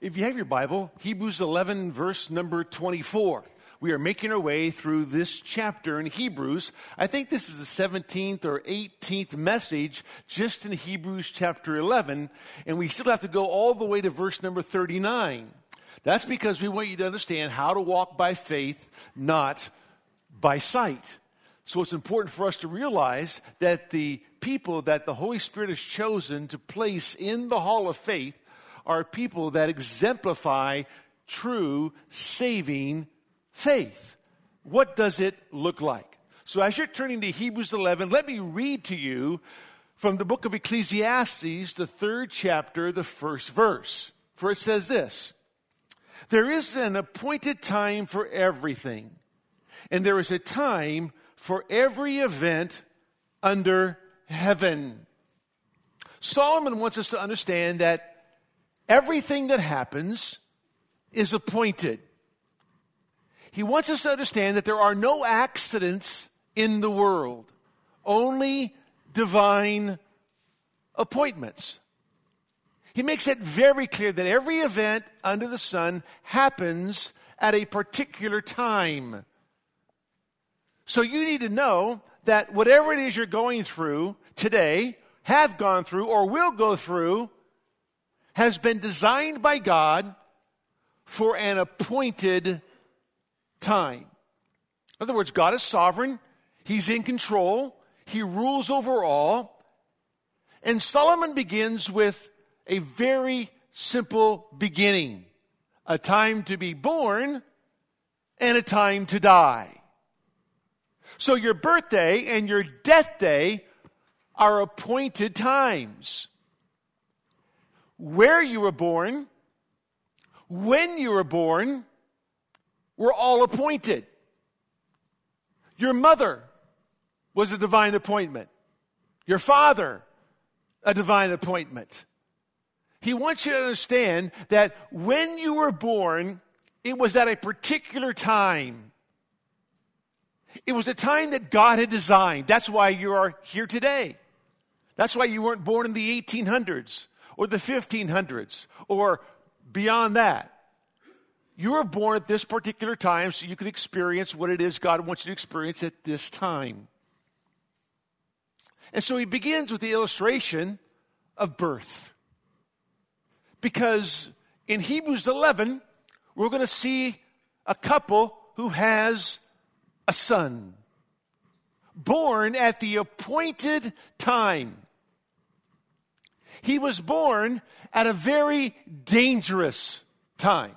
If you have your Bible, Hebrews 11, verse number 24. We are making our way through this chapter in Hebrews. I think this is the 17th or 18th message just in Hebrews chapter 11, and we still have to go all the way to verse number 39. That's because we want you to understand how to walk by faith, not by sight. So it's important for us to realize that the people that the Holy Spirit has chosen to place in the hall of faith are people that exemplify true saving faith. What does it look like? So as you're turning to Hebrews 11, let me read to you from the book of Ecclesiastes, the third chapter, the first verse. For it says this, There is an appointed time for everything, and there is a time for every event under heaven. Solomon wants us to understand that everything that happens is appointed. He wants us to understand that there are no accidents in the world, only divine appointments. He makes it very clear that every event under the sun happens at a particular time. So you need to know that whatever it is you're going through today, have gone through, or will go through, has been designed by God for an appointed time. In other words, God is sovereign, He's in control, He rules over all. And Solomon begins with a very simple beginning a time to be born and a time to die. So your birthday and your death day are appointed times. Where you were born, when you were born, were all appointed. Your mother was a divine appointment. Your father, a divine appointment. He wants you to understand that when you were born, it was at a particular time. It was a time that God had designed. That's why you are here today. That's why you weren't born in the 1800s or the 1500s or beyond that. You were born at this particular time so you could experience what it is God wants you to experience at this time. And so he begins with the illustration of birth. Because in Hebrews 11, we're going to see a couple who has a son, born at the appointed time. He was born at a very dangerous time.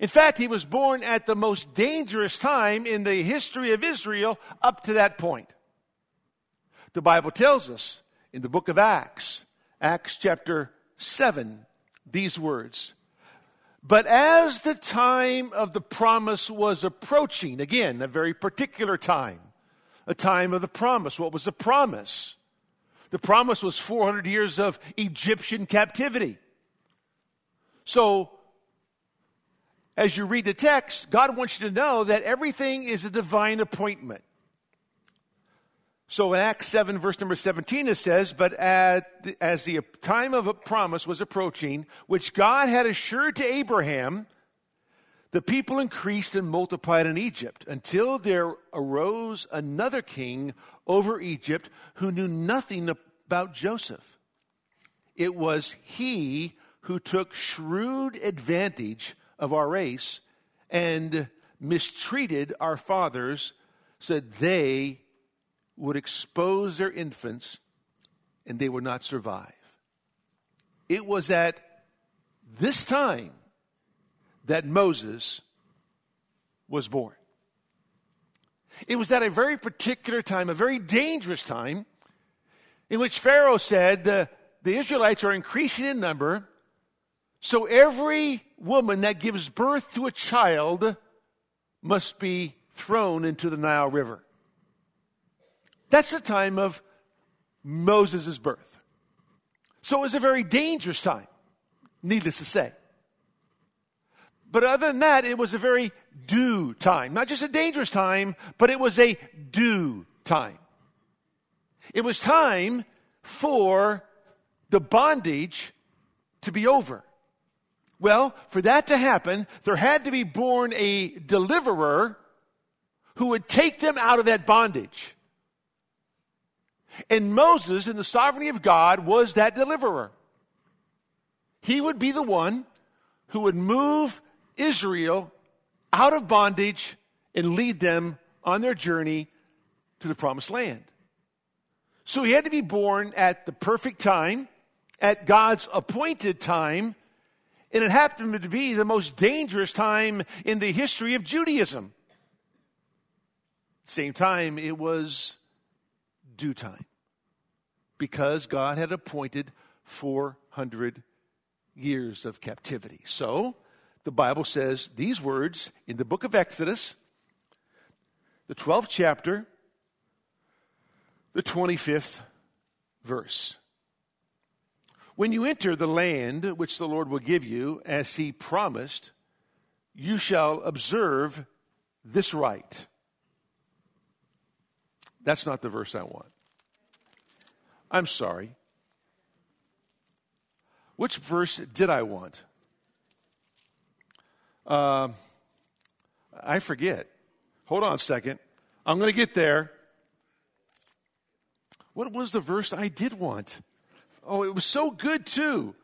In fact, he was born at the most dangerous time in the history of Israel up to that point. The Bible tells us in the book of Acts, Acts chapter 7, these words but as the time of the promise was approaching, again, a very particular time, a time of the promise. What was the promise? The promise was 400 years of Egyptian captivity. So, as you read the text, God wants you to know that everything is a divine appointment. So in Acts 7, verse number 17, it says, But as the time of a promise was approaching, which God had assured to Abraham, the people increased and multiplied in Egypt until there arose another king over Egypt who knew nothing about Joseph. It was he who took shrewd advantage of our race and mistreated our fathers so that they would expose their infants and they would not survive. It was at this time that Moses was born. It was at a very particular time, a very dangerous time, in which Pharaoh said the, the Israelites are increasing in number, so every woman that gives birth to a child must be thrown into the Nile River. That's the time of Moses' birth. So it was a very dangerous time, needless to say. But other than that, it was a very due time. Not just a dangerous time, but it was a due time. It was time for the bondage to be over. Well, for that to happen, there had to be born a deliverer who would take them out of that bondage. And Moses, in the sovereignty of God, was that deliverer. He would be the one who would move Israel out of bondage and lead them on their journey to the promised land. So he had to be born at the perfect time, at God's appointed time, and it happened to be the most dangerous time in the history of Judaism. Same time, it was due time because God had appointed 400 years of captivity. So, the Bible says these words in the book of Exodus, the 12th chapter, the 25th verse. When you enter the land which the Lord will give you, as he promised, you shall observe this rite. That's not the verse I want. I'm sorry. Which verse did I want? Uh, I forget. Hold on a second. I'm going to get there. What was the verse I did want? Oh, it was so good too.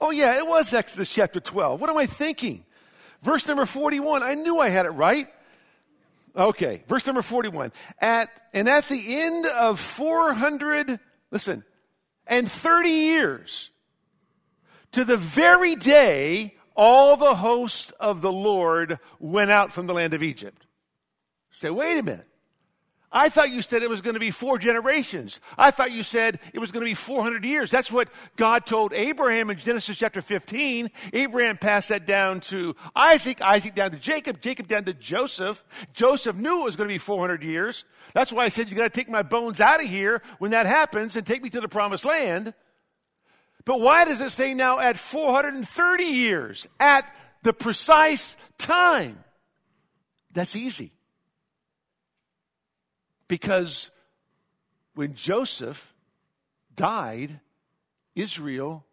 Oh, yeah, it was Exodus chapter 12. What am I thinking? Verse number 41. I knew I had it right. Okay, verse number 41. At, and at the end of 400, listen, and 30 years, to the very day all the host of the Lord went out from the land of Egypt. Say, wait a minute. I thought you said it was going to be four generations. I thought you said it was going to be 400 years. That's what God told Abraham in Genesis chapter 15. Abraham passed that down to Isaac, Isaac down to Jacob, Jacob down to Joseph. Joseph knew it was going to be 400 years. That's why I said you got to take my bones out of here when that happens and take me to the promised land. But why does it say now at 430 years? At the precise time. That's easy. Because when Joseph died, Israel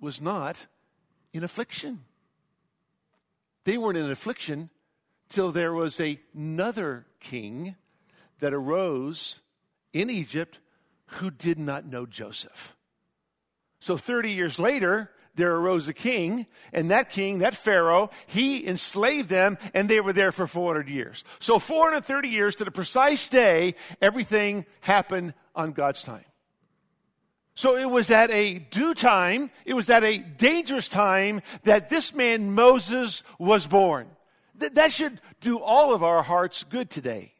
was not in affliction. They weren't in affliction till there was another king that arose in Egypt who did not know Joseph. So 30 years later, there arose a king, and that king, that Pharaoh, he enslaved them, and they were there for 400 years. So 430 years to the precise day, everything happened on God's time. So it was at a due time, it was at a dangerous time that this man Moses was born. Th- that should do all of our hearts good today.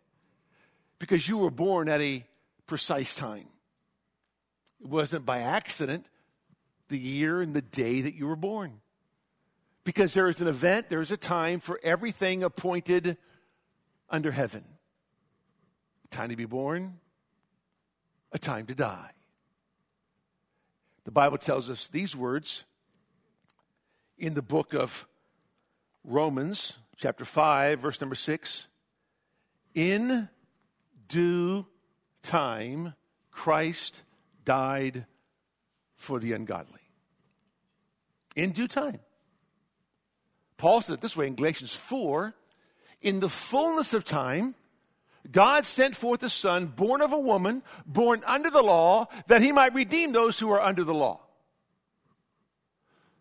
Because you were born at a precise time. It wasn't by accident the year and the day that you were born. Because there is an event, there is a time for everything appointed under heaven a time to be born, a time to die. The Bible tells us these words in the book of Romans, chapter 5, verse number 6. In due time, Christ died for the ungodly. In due time. Paul said it this way in Galatians 4 In the fullness of time, God sent forth a son, born of a woman, born under the law, that he might redeem those who are under the law.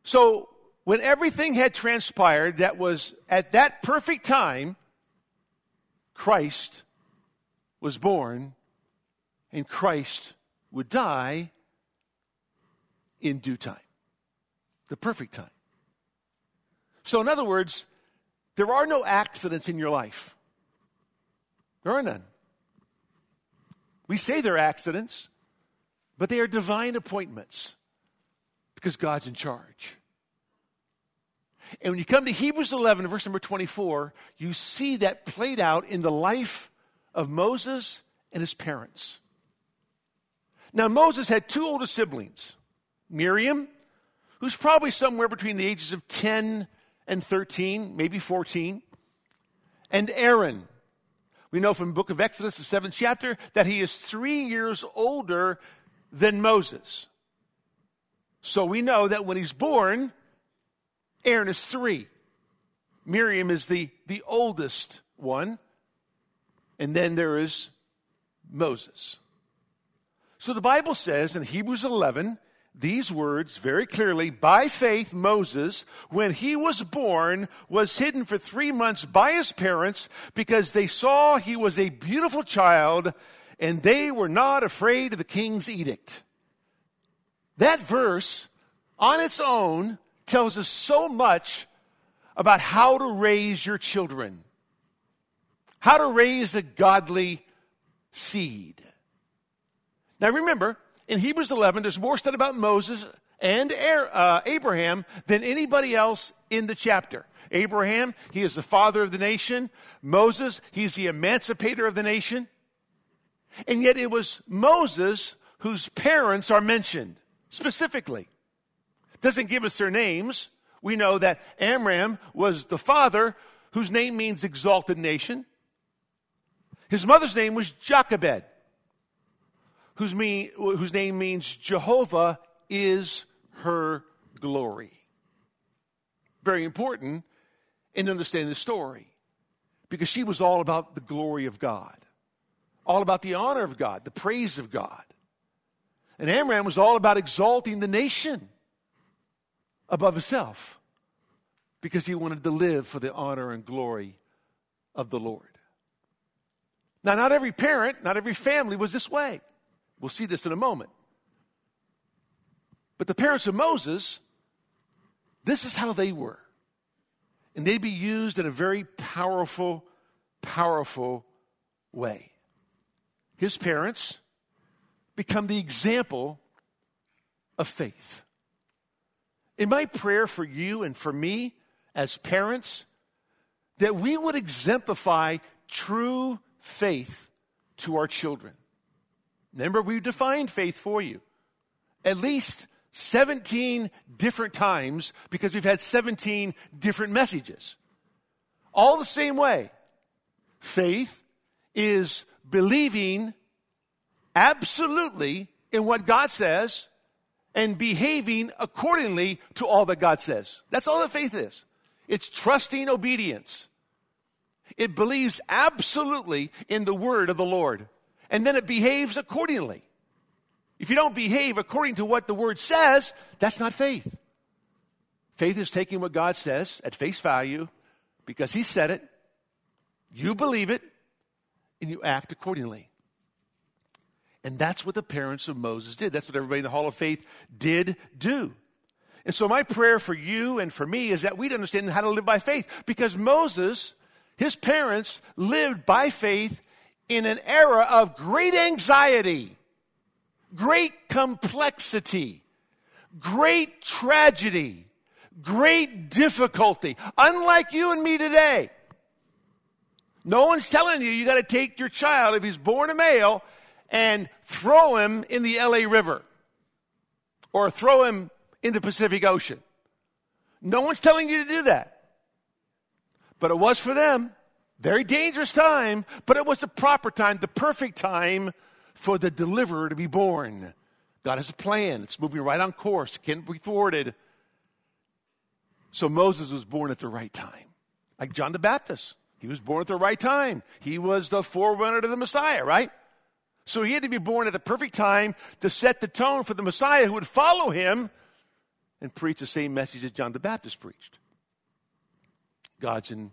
So, when everything had transpired that was at that perfect time, Christ was born and Christ would die in due time, the perfect time. So, in other words, there are no accidents in your life. There are none. We say they're accidents, but they are divine appointments because God's in charge. And when you come to Hebrews 11, verse number 24, you see that played out in the life of Moses and his parents. Now, Moses had two older siblings. Miriam, who's probably somewhere between the ages of 10 and 13, maybe 14, and Aaron. We know from the book of Exodus, the seventh chapter, that he is three years older than Moses. So we know that when he's born, Aaron is three. Miriam is the, the oldest one. And then there is Moses. So the Bible says in Hebrews 11 these words very clearly by faith moses when he was born was hidden for three months by his parents because they saw he was a beautiful child and they were not afraid of the king's edict. That verse on its own tells us so much about how to raise your children how to raise a godly seed. Now remember in Hebrews 11, there's more said about Moses and uh, Abraham than anybody else in the chapter. Abraham, he is the father of the nation. Moses, he's the emancipator of the nation. And yet it was Moses whose parents are mentioned specifically. Doesn't give us their names. We know that Amram was the father whose name means exalted nation. His mother's name was Jochebed whose, mean, whose name means Jehovah is her glory. Very important in understanding the story because she was all about the glory of God, all about the honor of God, the praise of God. And Amram was all about exalting the nation above himself because he wanted to live for the honor and glory of the Lord. Now, not every parent, not every family was this way. We'll see this in a moment. But the parents of Moses, this is how they were. And they'd be used in a very powerful, powerful way. His parents become the example of faith. In my prayer for you and for me as parents, that we would exemplify true faith to our children. Remember, we defined faith for you. At least 17 different times because we've had 17 different messages. All the same way. Faith is believing absolutely in what God says and behaving accordingly to all that God says. That's all that faith is. It's trusting obedience. It believes absolutely in the word of the Lord and then it behaves accordingly. If you don't behave according to what the word says, that's not faith. Faith is taking what God says at face value because He said it, you believe it, and you act accordingly. And that's what the parents of Moses did. That's what everybody in the Hall of Faith did do. And so, my prayer for you and for me is that we'd understand how to live by faith because Moses, his parents, lived by faith in an era of great anxiety, great complexity, great tragedy, great difficulty, unlike you and me today. No one's telling you you got to take your child, if he's born a male, and throw him in the LA River or throw him in the Pacific Ocean. No one's telling you to do that. But it was for them. Very dangerous time, but it was the proper time, the perfect time for the deliverer to be born. God has a plan. It's moving right on course. Can't be thwarted. So Moses was born at the right time. Like John the Baptist. He was born at the right time. He was the forerunner to the Messiah, right? So he had to be born at the perfect time to set the tone for the Messiah who would follow him and preach the same message that John the Baptist preached. God's in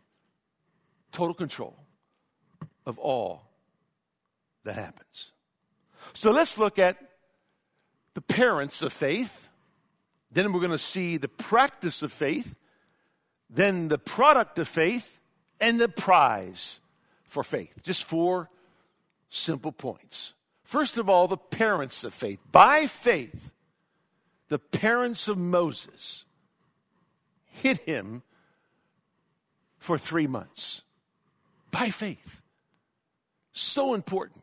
total control of all that happens. So let's look at the parents of faith. Then we're going to see the practice of faith, then the product of faith, and the prize for faith. Just four simple points. First of all, the parents of faith. By faith, the parents of Moses hid him for three months by faith. So important.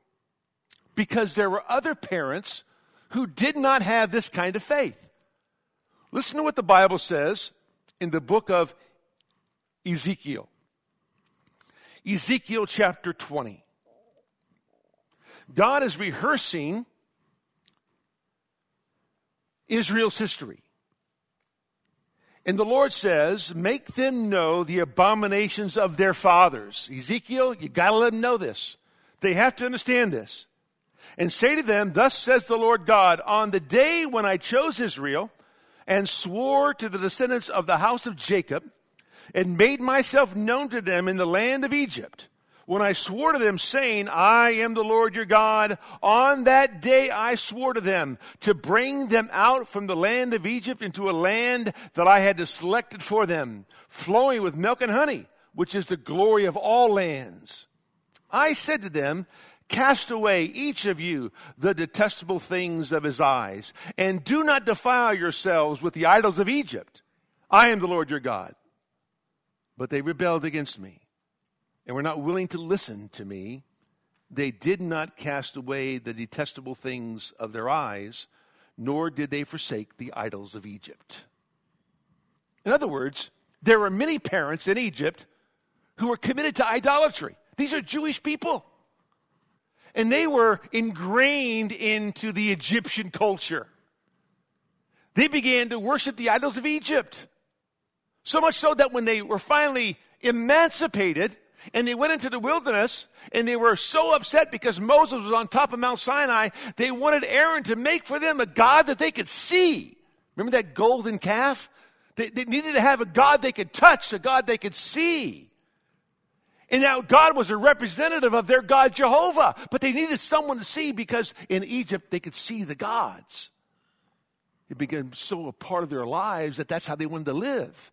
Because there were other parents who did not have this kind of faith. Listen to what the Bible says in the book of Ezekiel. Ezekiel chapter 20. God is rehearsing Israel's history. And the Lord says, make them know the abominations of their fathers. Ezekiel, you gotta let them know this. They have to understand this. And say to them, thus says the Lord God, on the day when I chose Israel and swore to the descendants of the house of Jacob and made myself known to them in the land of Egypt, when I swore to them, saying, I am the Lord your God, on that day I swore to them to bring them out from the land of Egypt into a land that I had selected for them, flowing with milk and honey, which is the glory of all lands. I said to them, Cast away each of you the detestable things of his eyes, and do not defile yourselves with the idols of Egypt. I am the Lord your God. But they rebelled against me and were not willing to listen to me, they did not cast away the detestable things of their eyes, nor did they forsake the idols of Egypt. In other words, there were many parents in Egypt who were committed to idolatry. These are Jewish people. And they were ingrained into the Egyptian culture. They began to worship the idols of Egypt. So much so that when they were finally emancipated, and they went into the wilderness and they were so upset because Moses was on top of Mount Sinai, they wanted Aaron to make for them a God that they could see. Remember that golden calf? They, they needed to have a God they could touch, a God they could see. And now God was a representative of their God Jehovah, but they needed someone to see because in Egypt they could see the gods. It became so a part of their lives that that's how they wanted to live.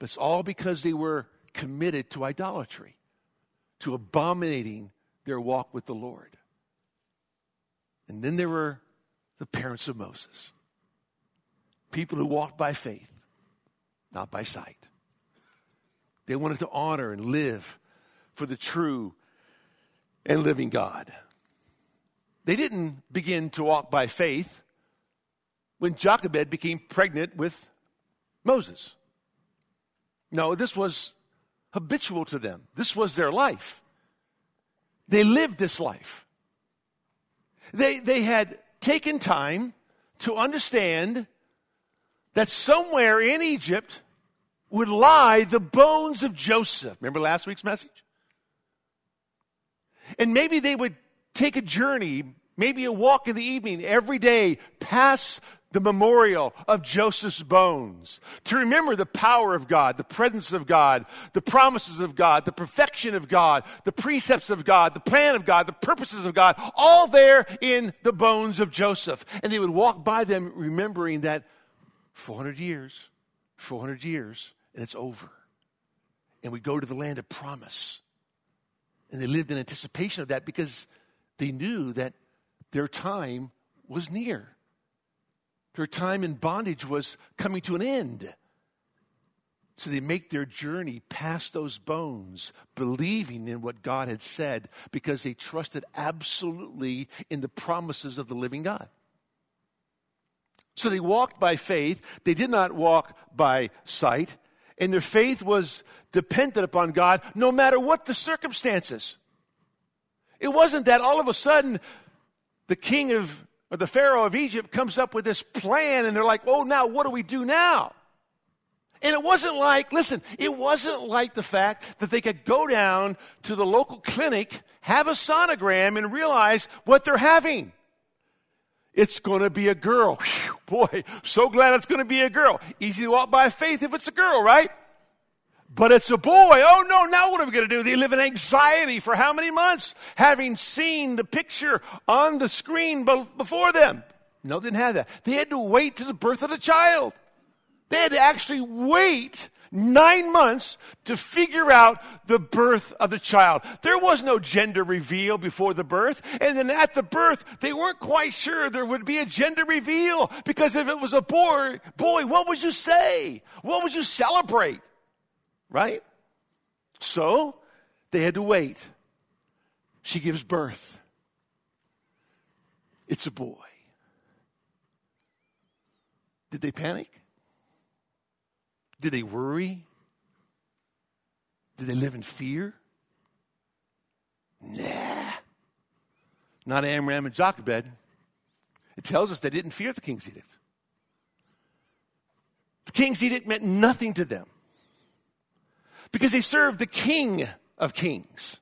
But it's all because they were committed to idolatry, to abominating their walk with the Lord. And then there were the parents of Moses, people who walked by faith, not by sight. They wanted to honor and live for the true and living God. They didn't begin to walk by faith when Jochebed became pregnant with Moses. No, this was habitual to them. This was their life. They lived this life. They, they had taken time to understand that somewhere in Egypt would lie the bones of Joseph. Remember last week's message? And maybe they would take a journey, maybe a walk in the evening every day past the memorial of Joseph's bones, to remember the power of God, the presence of God, the promises of God, the perfection of God, the precepts of God, the plan of God, the purposes of God, all there in the bones of Joseph. And they would walk by them remembering that 400 years, 400 years, and it's over. And we go to the land of promise. And they lived in anticipation of that because they knew that their time was near. Their time in bondage was coming to an end. So they make their journey past those bones, believing in what God had said because they trusted absolutely in the promises of the living God. So they walked by faith. They did not walk by sight. And their faith was dependent upon God no matter what the circumstances. It wasn't that all of a sudden the king of the Pharaoh of Egypt comes up with this plan and they're like, oh, now what do we do now? And it wasn't like, listen, it wasn't like the fact that they could go down to the local clinic, have a sonogram, and realize what they're having. It's going to be a girl. Whew, boy, so glad it's going to be a girl. Easy to walk by faith if it's a girl, right? But it's a boy. Oh no, now what are we going to do? They live in anxiety for how many months? Having seen the picture on the screen before them. No, didn't have that. They had to wait to the birth of the child. They had to actually wait nine months to figure out the birth of the child. There was no gender reveal before the birth. And then at the birth, they weren't quite sure there would be a gender reveal because if it was a boy, boy, what would you say? What would you celebrate? Right? So they had to wait. She gives birth. It's a boy. Did they panic? Did they worry? Did they live in fear? Nah. Not Amram and Jochebed. It tells us they didn't fear the king's edict. The King's edict meant nothing to them because they served the King of Kings.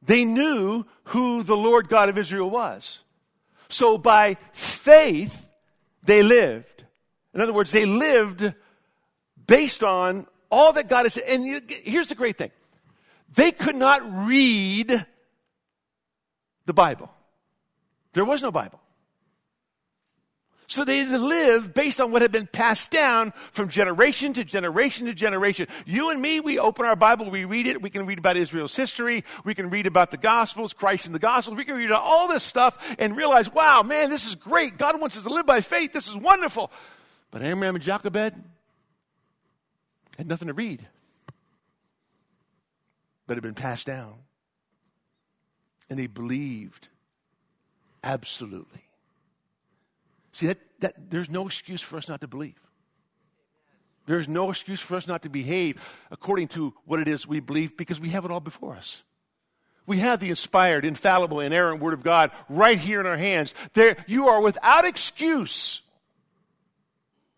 They knew who the Lord God of Israel was. So by faith, they lived. In other words, they lived based on all that God has said. And here's the great thing they could not read the Bible, there was no Bible. So they live based on what had been passed down from generation to generation to generation. You and me, we open our Bible, we read it, we can read about Israel's history, we can read about the Gospels, Christ in the Gospels, we can read all this stuff and realize, wow, man, this is great. God wants us to live by faith. This is wonderful. But Amram and Jochebed had nothing to read, but had been passed down. And they believed absolutely. See, that, that, there's no excuse for us not to believe. There's no excuse for us not to behave according to what it is we believe because we have it all before us. We have the inspired, infallible, inerrant Word of God right here in our hands. There, you are without excuse.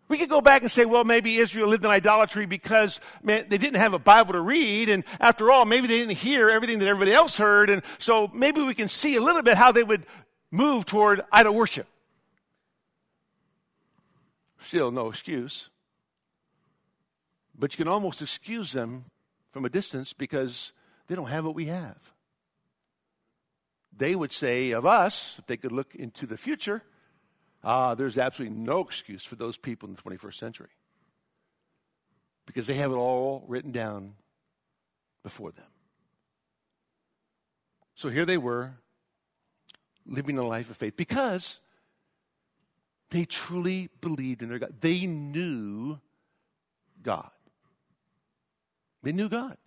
We could go back and say, well, maybe Israel lived in idolatry because man, they didn't have a Bible to read, and after all, maybe they didn't hear everything that everybody else heard, and so maybe we can see a little bit how they would move toward idol worship. Still no excuse. But you can almost excuse them from a distance because they don't have what we have. They would say of us, if they could look into the future, ah, there's absolutely no excuse for those people in the 21st century. Because they have it all written down before them. So here they were, living a life of faith because they truly believed in their God. They knew God. They knew God.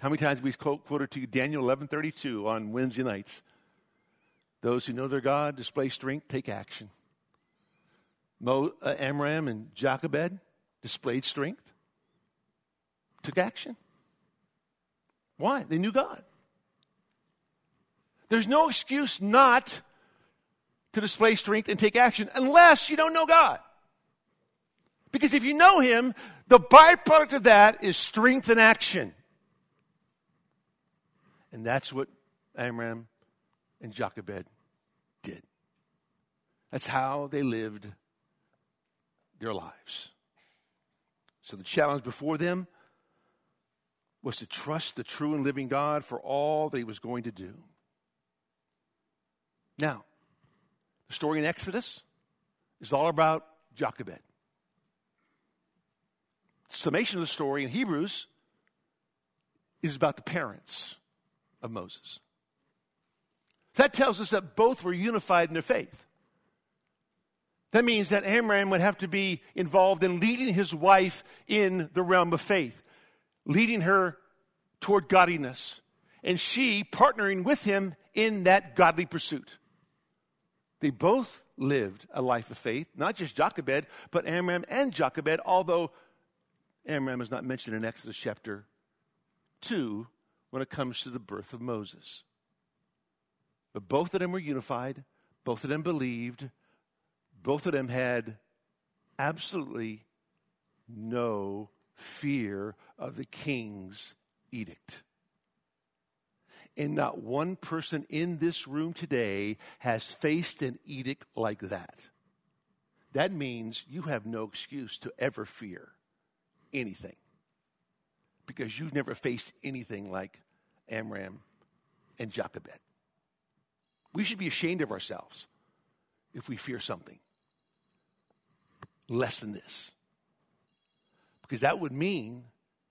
How many times we quote, quoted to you Daniel 11:32 on Wednesday nights? Those who know their God display strength, take action. Mo, uh, Amram and Jochebed displayed strength, took action. Why? They knew God. There's no excuse not to display strength and take action unless you don't know God. Because if you know Him, the byproduct of that is strength and action. And that's what Amram and Jochebed did. That's how they lived their lives. So the challenge before them was to trust the true and living God for all that He was going to do. Now, the story in Exodus is all about Jochebed. Summation of the story in Hebrews is about the parents of Moses. That tells us that both were unified in their faith. That means that Amram would have to be involved in leading his wife in the realm of faith, leading her toward godliness, and she partnering with him in that godly pursuit. They both lived a life of faith, not just Jochebed, but Amram and Jochebed, although Amram is not mentioned in Exodus chapter 2 when it comes to the birth of Moses. But both of them were unified, both of them believed, both of them had absolutely no fear of the king's edict. And not one person in this room today has faced an edict like that. That means you have no excuse to ever fear anything because you've never faced anything like Amram and Jochebed. We should be ashamed of ourselves if we fear something less than this. Because that would mean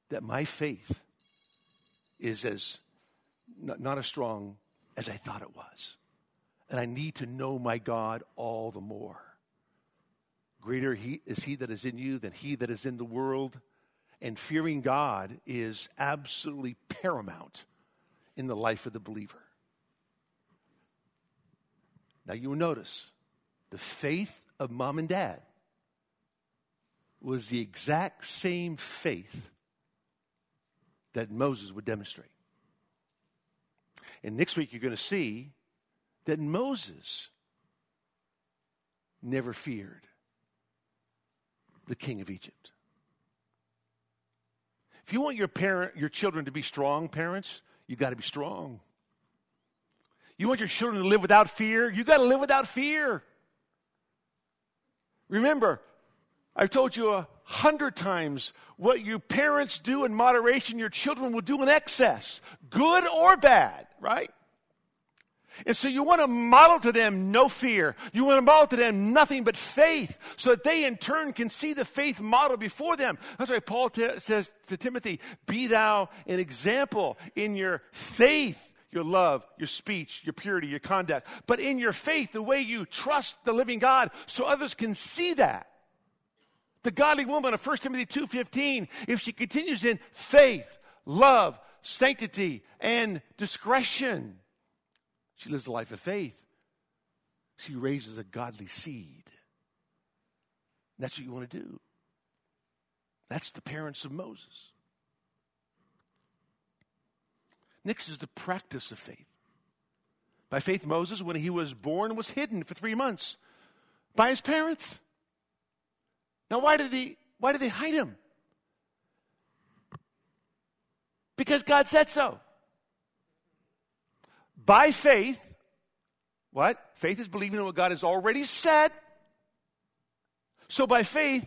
that my faith is as not as strong as I thought it was. And I need to know my God all the more. Greater he, is he that is in you than he that is in the world. And fearing God is absolutely paramount in the life of the believer. Now you will notice the faith of mom and dad was the exact same faith that Moses would demonstrate. And next week, you're going to see that Moses never feared the king of Egypt. If you want your parent, your children to be strong, parents, you've got to be strong. You want your children to live without fear, you got to live without fear. Remember, I've told you a hundred times what your parents do in moderation, your children will do in excess, good or bad, right? And so you want to model to them no fear. You want to model to them nothing but faith so that they in turn can see the faith model before them. That's why Paul t- says to Timothy, be thou an example in your faith, your love, your speech, your purity, your conduct, but in your faith, the way you trust the living God so others can see that. The godly woman of 1 Timothy 2.15, if she continues in faith, love, sanctity, and discretion, she lives a life of faith. She raises a godly seed. That's what you want to do. That's the parents of Moses. Next is the practice of faith. By faith, Moses, when he was born, was hidden for three months by his parents. Now, why did, he, why did they hide him? Because God said so. By faith, what? Faith is believing in what God has already said. So by faith,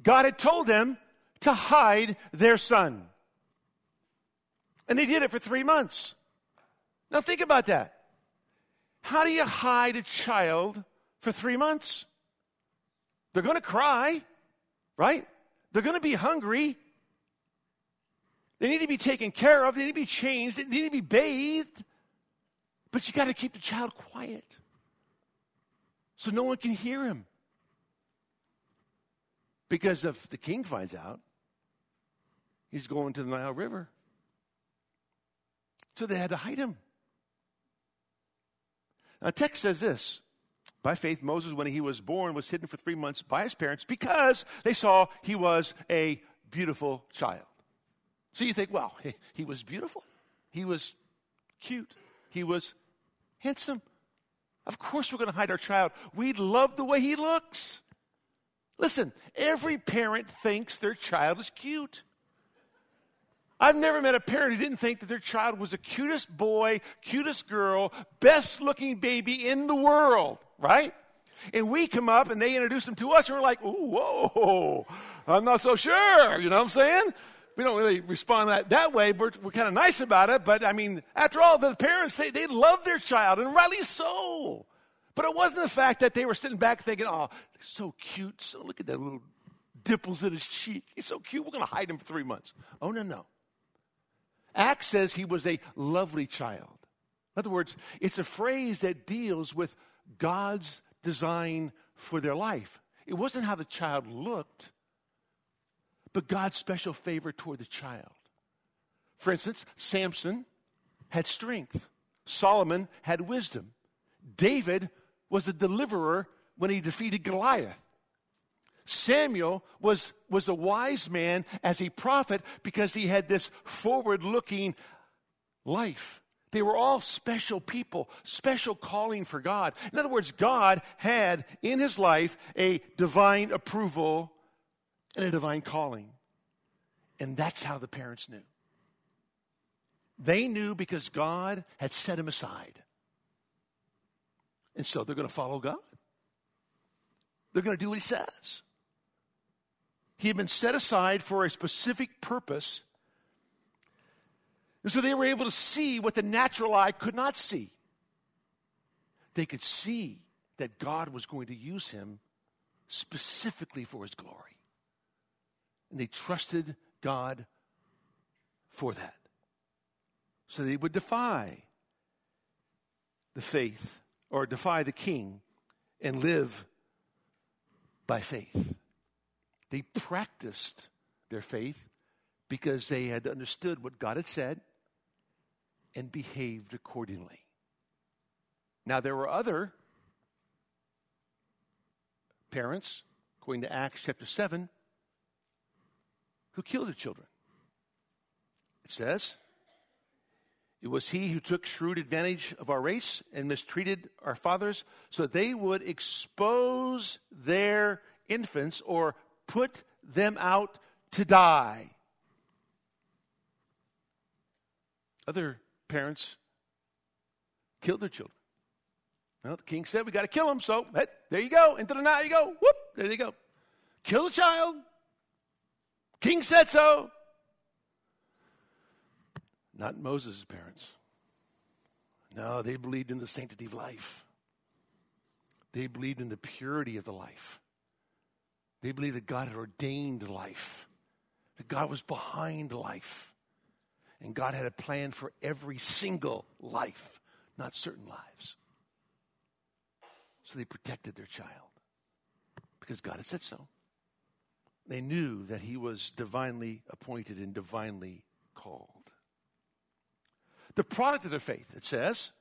God had told them to hide their son. And they did it for three months. Now think about that. How do you hide a child for three months? They're going to cry, right? They're going to be hungry. They need to be taken care of. They need to be changed. They need to be bathed. But you got to keep the child quiet so no one can hear him. Because if the king finds out, he's going to the Nile River. So they had to hide him. Now, text says this By faith, Moses, when he was born, was hidden for three months by his parents because they saw he was a beautiful child. So you think, well, he was beautiful. He was cute. He was handsome. Of course, we're going to hide our child. We love the way he looks. Listen, every parent thinks their child is cute. I've never met a parent who didn't think that their child was the cutest boy, cutest girl, best looking baby in the world, right? And we come up and they introduce them to us and we're like, ooh, whoa, I'm not so sure. You know what I'm saying? we don't really respond that, that way. We're, we're kind of nice about it. But I mean, after all, the parents, they, they love their child, and rightly so. But it wasn't the fact that they were sitting back thinking, oh, so cute. So look at that little dimples in his cheek. He's so cute. We're going to hide him for three months. Oh, no, no. Acts says he was a lovely child. In other words, it's a phrase that deals with God's design for their life. It wasn't how the child looked, but God's special favor toward the child. For instance, Samson had strength, Solomon had wisdom, David was the deliverer when he defeated Goliath. Samuel was, was a wise man as a prophet because he had this forward looking life. They were all special people, special calling for God. In other words, God had in his life a divine approval and a divine calling. And that's how the parents knew. They knew because God had set him aside. And so they're going to follow God. They're going to do what he says. He had been set aside for a specific purpose. And so they were able to see what the natural eye could not see. They could see that God was going to use him specifically for his glory and they trusted God for that. So they would defy the faith or defy the king and live by faith. They practiced their faith because they had understood what God had said and behaved accordingly. Now, there were other parents, according to Acts chapter 7, who killed the children. It says, It was he who took shrewd advantage of our race and mistreated our fathers so that they would expose their infants or put them out to die. Other parents killed their children. Well, the king said, We got to kill him. So hey, there you go. Into the night you go. Whoop, there you go. Kill the child. King said so. Not Moses' parents. No, they believed in the sanctity of life. They believed in the purity of the life. They believed that God had ordained life, that God was behind life, and God had a plan for every single life, not certain lives. So they protected their child because God had said so. They knew that he was divinely appointed and divinely called. The product of their faith, it says,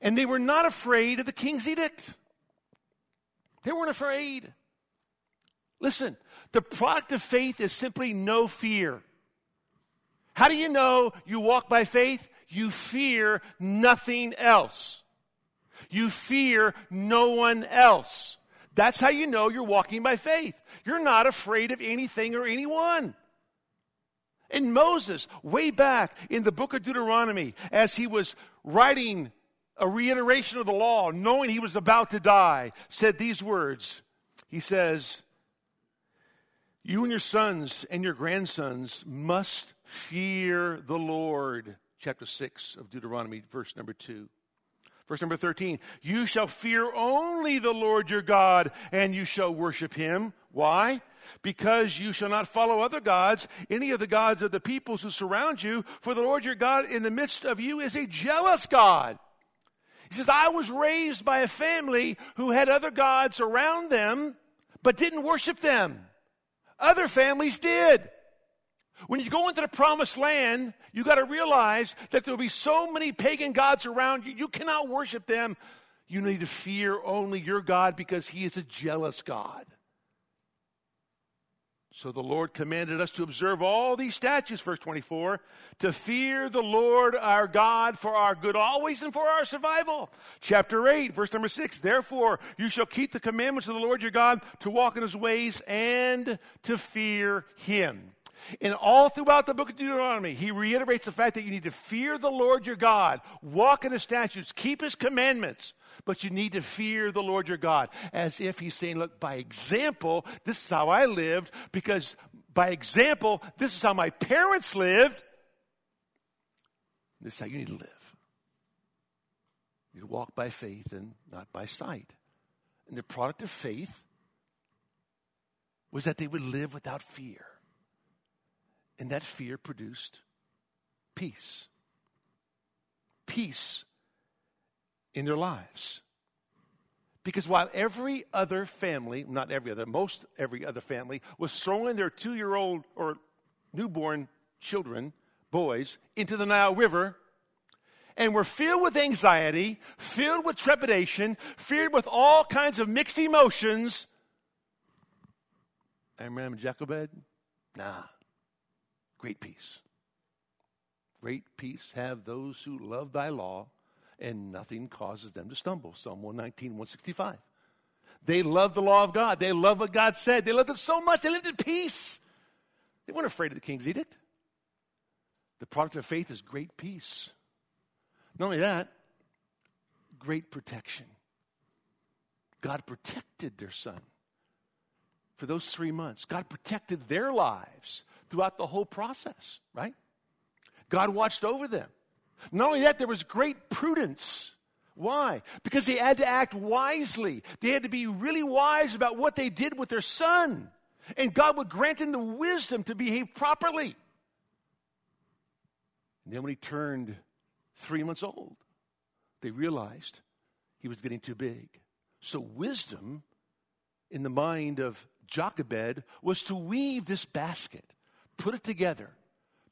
and they were not afraid of the king's edict. They weren't afraid. Listen, the product of faith is simply no fear. How do you know you walk by faith? You fear nothing else. You fear no one else. That's how you know you're walking by faith. You're not afraid of anything or anyone. And Moses, way back in the book of Deuteronomy, as he was writing a reiteration of the law, knowing he was about to die, said these words. He says, You and your sons and your grandsons must fear the Lord. Chapter 6 of Deuteronomy, verse number 2. Verse number 13, you shall fear only the Lord your God, and you shall worship him. Why? Because you shall not follow other gods, any of the gods of the peoples who surround you, for the Lord your God in the midst of you is a jealous God. He says, I was raised by a family who had other gods around them, but didn't worship them. Other families did. When you go into the promised land, you got to realize that there will be so many pagan gods around you, you cannot worship them. You need to fear only your God because he is a jealous God. So the Lord commanded us to observe all these statutes, verse 24, to fear the Lord our God for our good always and for our survival. Chapter 8, verse number 6, therefore you shall keep the commandments of the Lord your God to walk in his ways and to fear him. And all throughout the book of Deuteronomy, he reiterates the fact that you need to fear the Lord your God, walk in his statutes, keep his commandments, but you need to fear the Lord your God. As if he's saying, look, by example, this is how I lived, because by example, this is how my parents lived. This is how you need to live. You walk by faith and not by sight. And the product of faith was that they would live without fear. And that fear produced peace. Peace in their lives. Because while every other family, not every other, most every other family, was throwing their two year old or newborn children, boys, into the Nile River, and were filled with anxiety, filled with trepidation, feared with all kinds of mixed emotions. Amram and Jochebed? Nah. Great peace. Great peace have those who love thy law, and nothing causes them to stumble. Psalm 119, 165. They loved the law of God. They loved what God said. They loved it so much, they lived in peace. They weren't afraid of the king's edict. The product of faith is great peace. Not only that, great protection. God protected their son for those three months. God protected their lives throughout the whole process, right? God watched over them. Not only that, there was great prudence. Why? Because they had to act wisely. They had to be really wise about what they did with their son. And God would grant them the wisdom to behave properly. And then when he turned three months old, they realized he was getting too big. So, wisdom in the mind of Jochebed was to weave this basket put it together,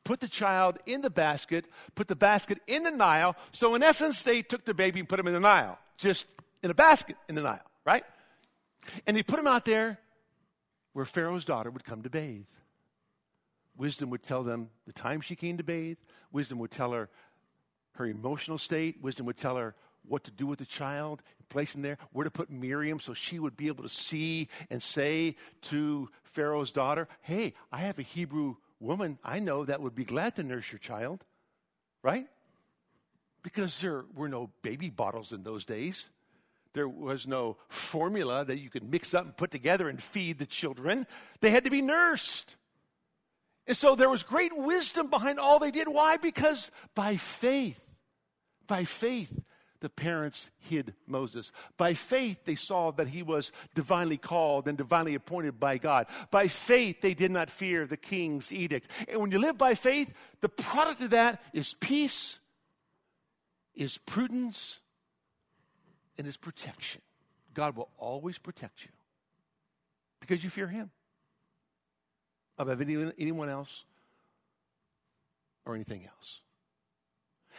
put the child in the basket, put the basket in the Nile. So, in essence, they took the baby and put him in the Nile, just in a basket in the Nile, right? And they put him out there where Pharaoh's daughter would come to bathe. Wisdom would tell them the time she came to bathe. Wisdom would tell her her emotional state. Wisdom would tell her what to do with the child, place him there, where to put Miriam so she would be able to see and say to Pharaoh's daughter, Hey, I have a Hebrew woman I know that would be glad to nurse your child, right? Because there were no baby bottles in those days. There was no formula that you could mix up and put together and feed the children. They had to be nursed. And so there was great wisdom behind all they did. Why? Because by faith, by faith, the parents hid Moses. By faith, they saw that he was divinely called and divinely appointed by God. By faith, they did not fear the king's edict. And when you live by faith, the product of that is peace, is prudence, and is protection. God will always protect you because you fear him above anyone else or anything else.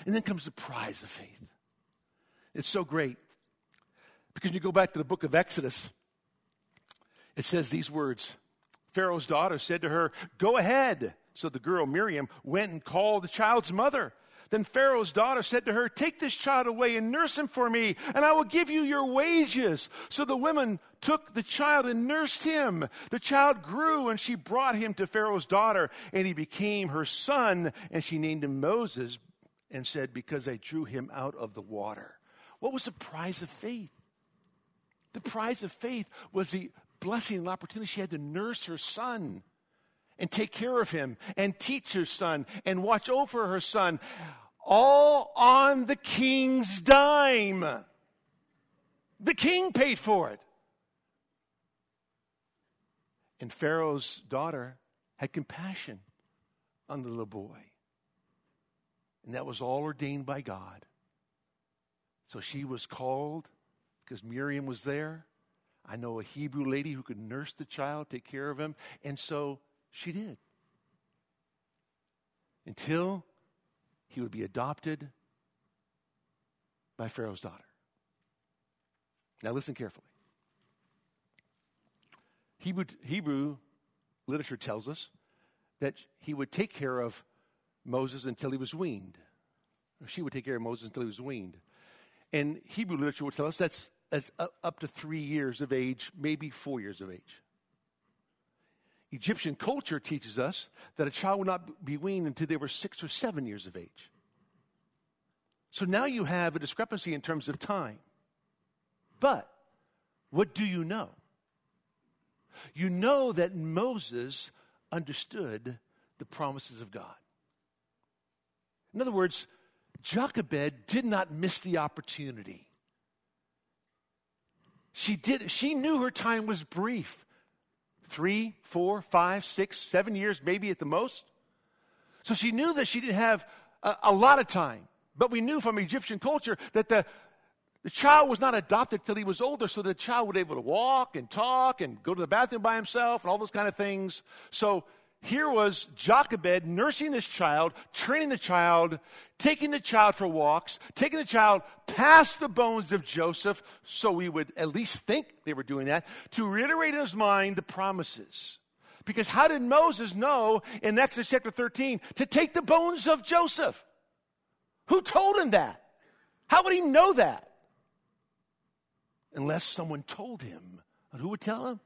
And then comes the prize of faith. It's so great because you go back to the book of Exodus, it says these words Pharaoh's daughter said to her, Go ahead. So the girl Miriam went and called the child's mother. Then Pharaoh's daughter said to her, Take this child away and nurse him for me, and I will give you your wages. So the women took the child and nursed him. The child grew, and she brought him to Pharaoh's daughter, and he became her son, and she named him Moses and said, Because I drew him out of the water. What was the prize of faith? The prize of faith was the blessing and opportunity she had to nurse her son and take care of him and teach her son and watch over her son, all on the king's dime. The king paid for it. And Pharaoh's daughter had compassion on the little boy. And that was all ordained by God. So she was called because Miriam was there. I know a Hebrew lady who could nurse the child, take care of him. And so she did. Until he would be adopted by Pharaoh's daughter. Now, listen carefully. Hebrew, Hebrew literature tells us that he would take care of Moses until he was weaned. She would take care of Moses until he was weaned. And Hebrew literature would tell us that's, that's up to three years of age, maybe four years of age. Egyptian culture teaches us that a child will not be weaned until they were six or seven years of age. So now you have a discrepancy in terms of time. But what do you know? You know that Moses understood the promises of God. In other words, Jochebed did not miss the opportunity. She did, she knew her time was brief three, four, five, six, seven years, maybe at the most. So she knew that she didn't have a, a lot of time. But we knew from Egyptian culture that the, the child was not adopted till he was older, so the child would be able to walk and talk and go to the bathroom by himself and all those kind of things. So here was Jochebed nursing this child, training the child, taking the child for walks, taking the child past the bones of Joseph, so we would at least think they were doing that, to reiterate in his mind the promises. Because how did Moses know in Exodus chapter 13 to take the bones of Joseph? Who told him that? How would he know that? Unless someone told him. And who would tell him?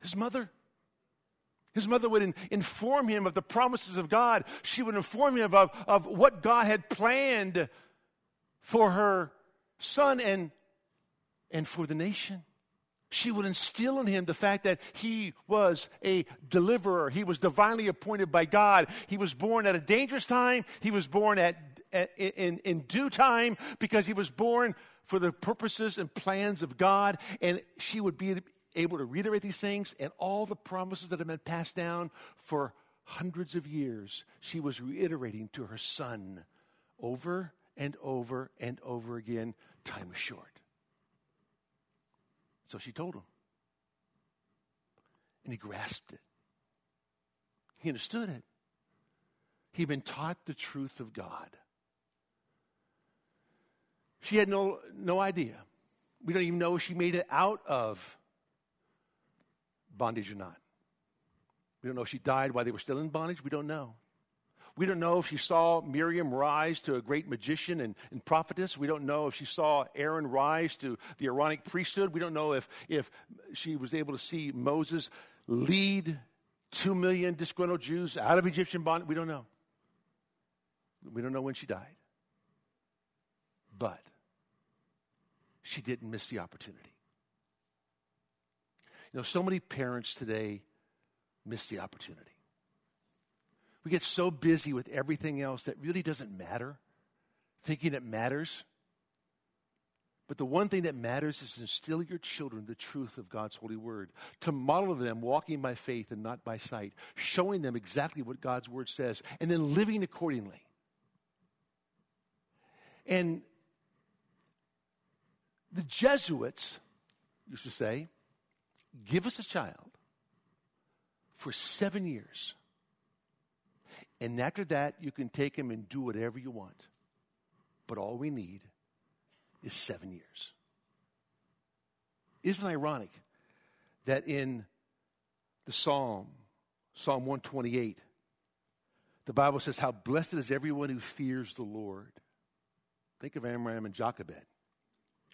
His mother. His mother would in, inform him of the promises of God. She would inform him of, of what God had planned for her son and, and for the nation. She would instill in him the fact that he was a deliverer. He was divinely appointed by God. He was born at a dangerous time. He was born at, at in, in due time because he was born for the purposes and plans of God. And she would be able to reiterate these things and all the promises that have been passed down for hundreds of years, she was reiterating to her son over and over and over again time is short. So she told him. And he grasped it. He understood it. He'd been taught the truth of God. She had no, no idea. We don't even know she made it out of bondage or not. We don't know if she died while they were still in bondage. We don't know. We don't know if she saw Miriam rise to a great magician and, and, prophetess. We don't know if she saw Aaron rise to the Aaronic priesthood. We don't know if, if she was able to see Moses lead two million disgruntled Jews out of Egyptian bondage. We don't know. We don't know when she died. But she didn't miss the opportunity. You know, so many parents today miss the opportunity. We get so busy with everything else that really doesn't matter, thinking it matters. But the one thing that matters is to instill your children the truth of God's holy word, to model them walking by faith and not by sight, showing them exactly what God's word says, and then living accordingly. And the Jesuits used to say, give us a child for seven years and after that, you can take him and do whatever you want. But all we need is seven years. Isn't it ironic that in the Psalm, Psalm 128, the Bible says, How blessed is everyone who fears the Lord. Think of Amram and Jochebed,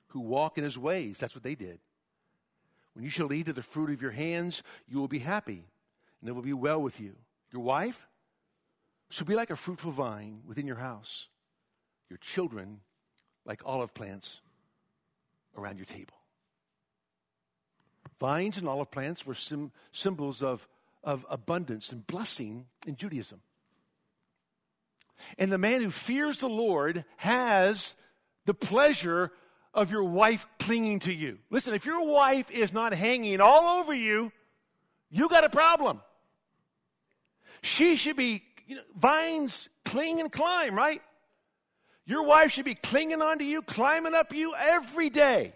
who walk in his ways. That's what they did. When you shall eat of the fruit of your hands, you will be happy, and it will be well with you. Your wife, shall be like a fruitful vine within your house, your children like olive plants around your table. Vines and olive plants were sim- symbols of, of abundance and blessing in Judaism. And the man who fears the Lord has the pleasure of your wife clinging to you. Listen, if your wife is not hanging all over you, you got a problem. She should be you know, vines cling and climb, right? Your wife should be clinging onto you, climbing up you every day.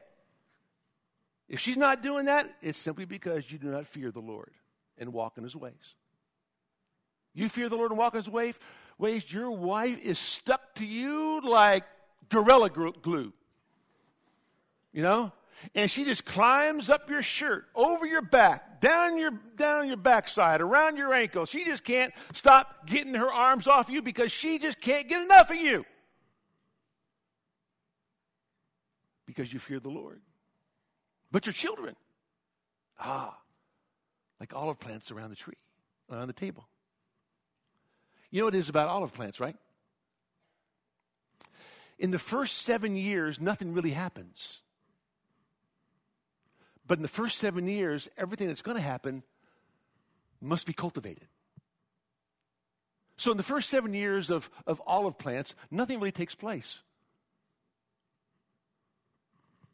If she's not doing that, it's simply because you do not fear the Lord and walk in his ways. You fear the Lord and walk in his ways, ways your wife is stuck to you like gorilla glue. You know? and she just climbs up your shirt, over your back, down your down your backside, around your ankle. She just can't stop getting her arms off you because she just can't get enough of you. Because you fear the Lord. But your children, ah, like olive plants around the tree, around the table. You know what it is about olive plants, right? In the first seven years, nothing really happens. But in the first seven years, everything that's going to happen must be cultivated. So, in the first seven years of, of olive plants, nothing really takes place.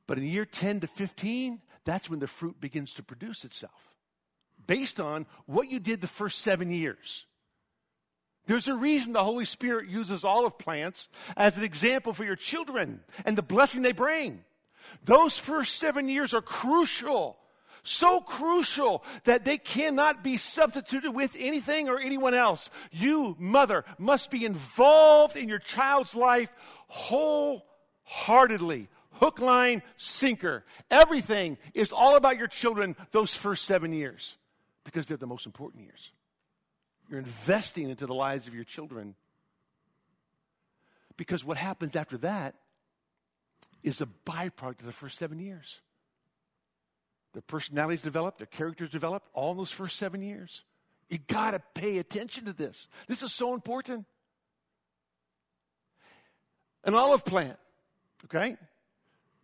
But in year 10 to 15, that's when the fruit begins to produce itself, based on what you did the first seven years. There's a reason the Holy Spirit uses olive plants as an example for your children and the blessing they bring. Those first seven years are crucial. So crucial that they cannot be substituted with anything or anyone else. You, mother, must be involved in your child's life wholeheartedly. Hook, line, sinker. Everything is all about your children those first seven years because they're the most important years. You're investing into the lives of your children. Because what happens after that is a byproduct of the first seven years. Their personalities develop, their characters develop, all in those first seven years. You got to pay attention to this. This is so important. An olive plant, okay,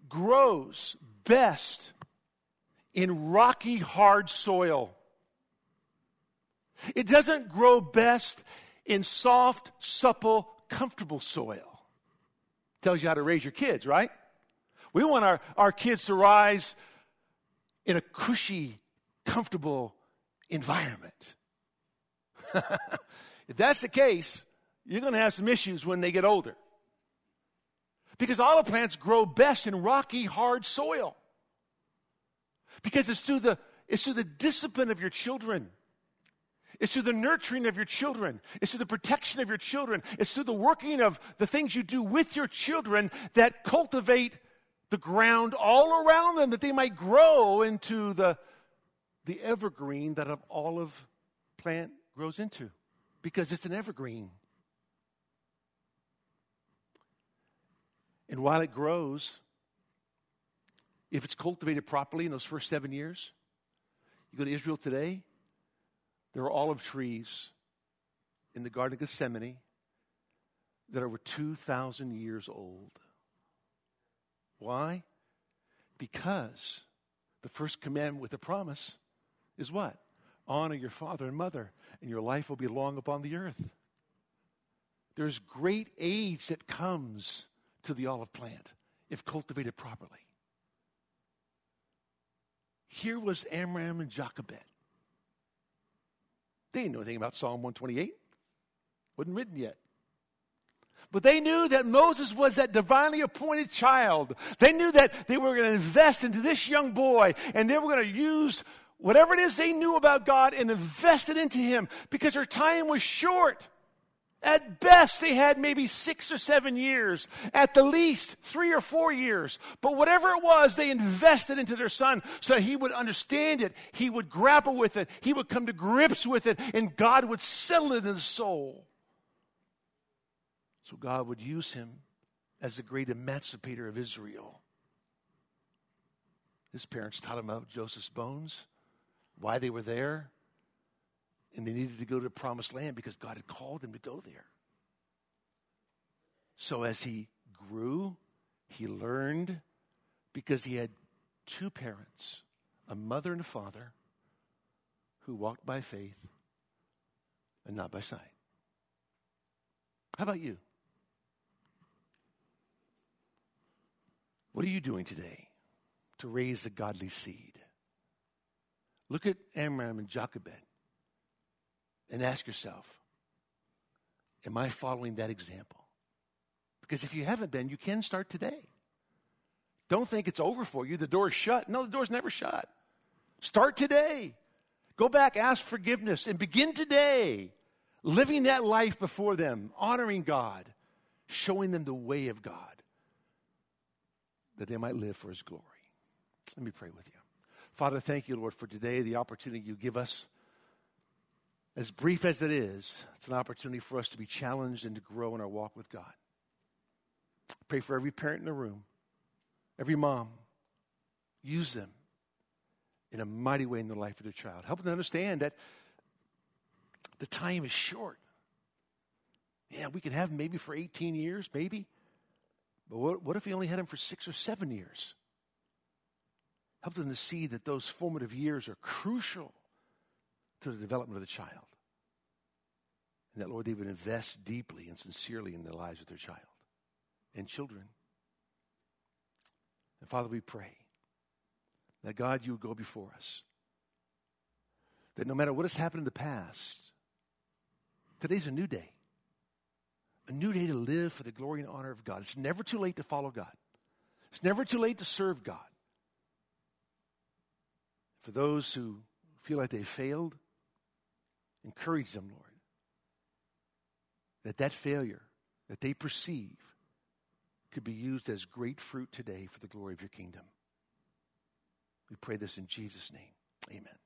grows best in rocky, hard soil. It doesn't grow best in soft, supple, comfortable soil. Tells you how to raise your kids, right? We want our, our kids to rise in a cushy, comfortable environment. if that's the case, you're going to have some issues when they get older. Because olive plants grow best in rocky, hard soil. Because it's through the, it's through the discipline of your children. It's through the nurturing of your children. It's through the protection of your children. It's through the working of the things you do with your children that cultivate the ground all around them that they might grow into the, the evergreen that an olive plant grows into because it's an evergreen. And while it grows, if it's cultivated properly in those first seven years, you go to Israel today, there are olive trees in the Garden of Gethsemane that are over 2,000 years old. Why? Because the first commandment with the promise is what? Honor your father and mother, and your life will be long upon the earth. There's great age that comes to the olive plant if cultivated properly. Here was Amram and Jochebed. They didn't know anything about Psalm 128. Wasn't written yet. But they knew that Moses was that divinely appointed child. They knew that they were going to invest into this young boy and they were going to use whatever it is they knew about God and invest it into him because their time was short. At best, they had maybe six or seven years. At the least, three or four years. But whatever it was, they invested into their son so he would understand it. He would grapple with it. He would come to grips with it. And God would settle it in his soul. So God would use him as the great emancipator of Israel. His parents taught him about Joseph's bones, why they were there, and they needed to go to the promised land because God had called them to go there. So as he grew, he learned because he had two parents, a mother and a father, who walked by faith and not by sight. How about you? What are you doing today to raise a godly seed? Look at Amram and Jochebed and ask yourself, am I following that example? Because if you haven't been, you can start today. Don't think it's over for you. The door's shut. No, the door's never shut. Start today. Go back, ask forgiveness, and begin today living that life before them, honoring God, showing them the way of God, that they might live for His glory. Let me pray with you. Father, thank you, Lord, for today, the opportunity you give us as brief as it is, it's an opportunity for us to be challenged and to grow in our walk with God. Pray for every parent in the room, every mom. Use them in a mighty way in the life of their child. Help them understand that the time is short. Yeah, we can have maybe for 18 years, maybe. But what, what if we only had them for six or seven years? Help them to see that those formative years are crucial to the development of the child. And that, Lord, they would invest deeply and sincerely in the lives of their child and children. And Father, we pray that God, you would go before us. That no matter what has happened in the past, today's a new day. A new day to live for the glory and honor of God. It's never too late to follow God. It's never too late to serve God. For those who feel like they failed, Encourage them, Lord, that that failure that they perceive could be used as great fruit today for the glory of your kingdom. We pray this in Jesus' name. Amen.